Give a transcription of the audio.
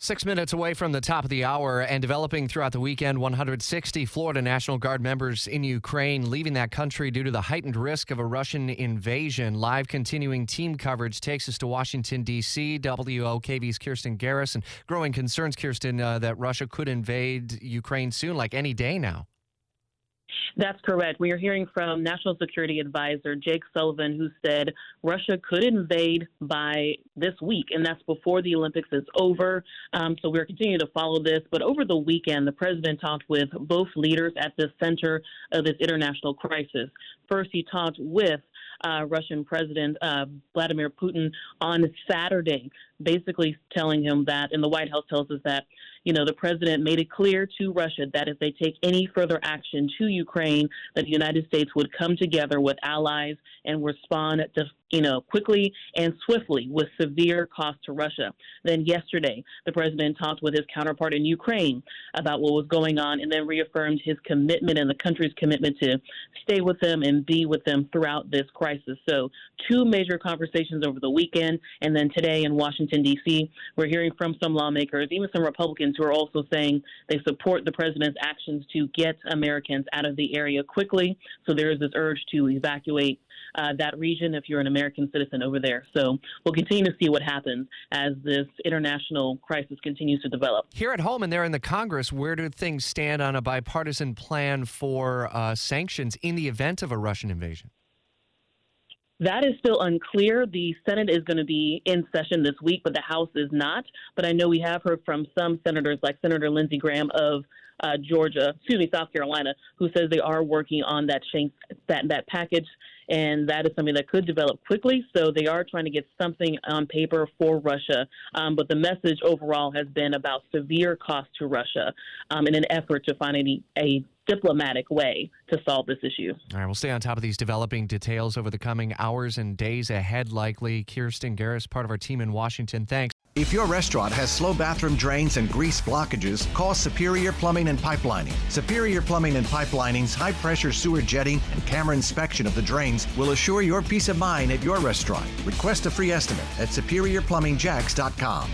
Six minutes away from the top of the hour and developing throughout the weekend, 160 Florida National Guard members in Ukraine leaving that country due to the heightened risk of a Russian invasion. Live continuing team coverage takes us to Washington, D.C. WOKV's Kirsten Garris and growing concerns, Kirsten, uh, that Russia could invade Ukraine soon, like any day now. That's correct. We are hearing from National Security Advisor Jake Sullivan, who said Russia could invade by this week, and that's before the Olympics is over. Um, so we're continuing to follow this. But over the weekend, the president talked with both leaders at the center of this international crisis. First, he talked with uh, Russian President uh, Vladimir Putin on Saturday, basically telling him that, and the White House tells us that, you know, the president made it clear to Russia that if they take any further action to Ukraine, that the United States would come together with allies and respond to you know, quickly and swiftly with severe cost to Russia. Then yesterday, the president talked with his counterpart in Ukraine about what was going on and then reaffirmed his commitment and the country's commitment to stay with them and be with them throughout this crisis. So, two major conversations over the weekend. And then today in Washington, D.C., we're hearing from some lawmakers, even some Republicans, who are also saying they support the president's actions to get Americans out of the area quickly. So, there is this urge to evacuate uh, that region if you're an American citizen over there. So we'll continue to see what happens as this international crisis continues to develop. Here at home and there in the Congress, where do things stand on a bipartisan plan for uh, sanctions in the event of a Russian invasion? That is still unclear. The Senate is going to be in session this week, but the House is not. But I know we have heard from some senators, like Senator Lindsey Graham of uh, Georgia, excuse me, South Carolina, who says they are working on that that that package and that is something that could develop quickly. So they are trying to get something on paper for Russia. Um, but the message overall has been about severe cost to Russia um, in an effort to find a, a diplomatic way to solve this issue. All right, we'll stay on top of these developing details over the coming hours and days ahead, likely. Kirsten Garris, part of our team in Washington. Thanks. If your restaurant has slow bathroom drains and grease blockages, call Superior Plumbing and Pipelining. Superior Plumbing and Pipelining's high pressure sewer jetting and camera inspection of the drains will assure your peace of mind at your restaurant. Request a free estimate at SuperiorPlumbingJacks.com.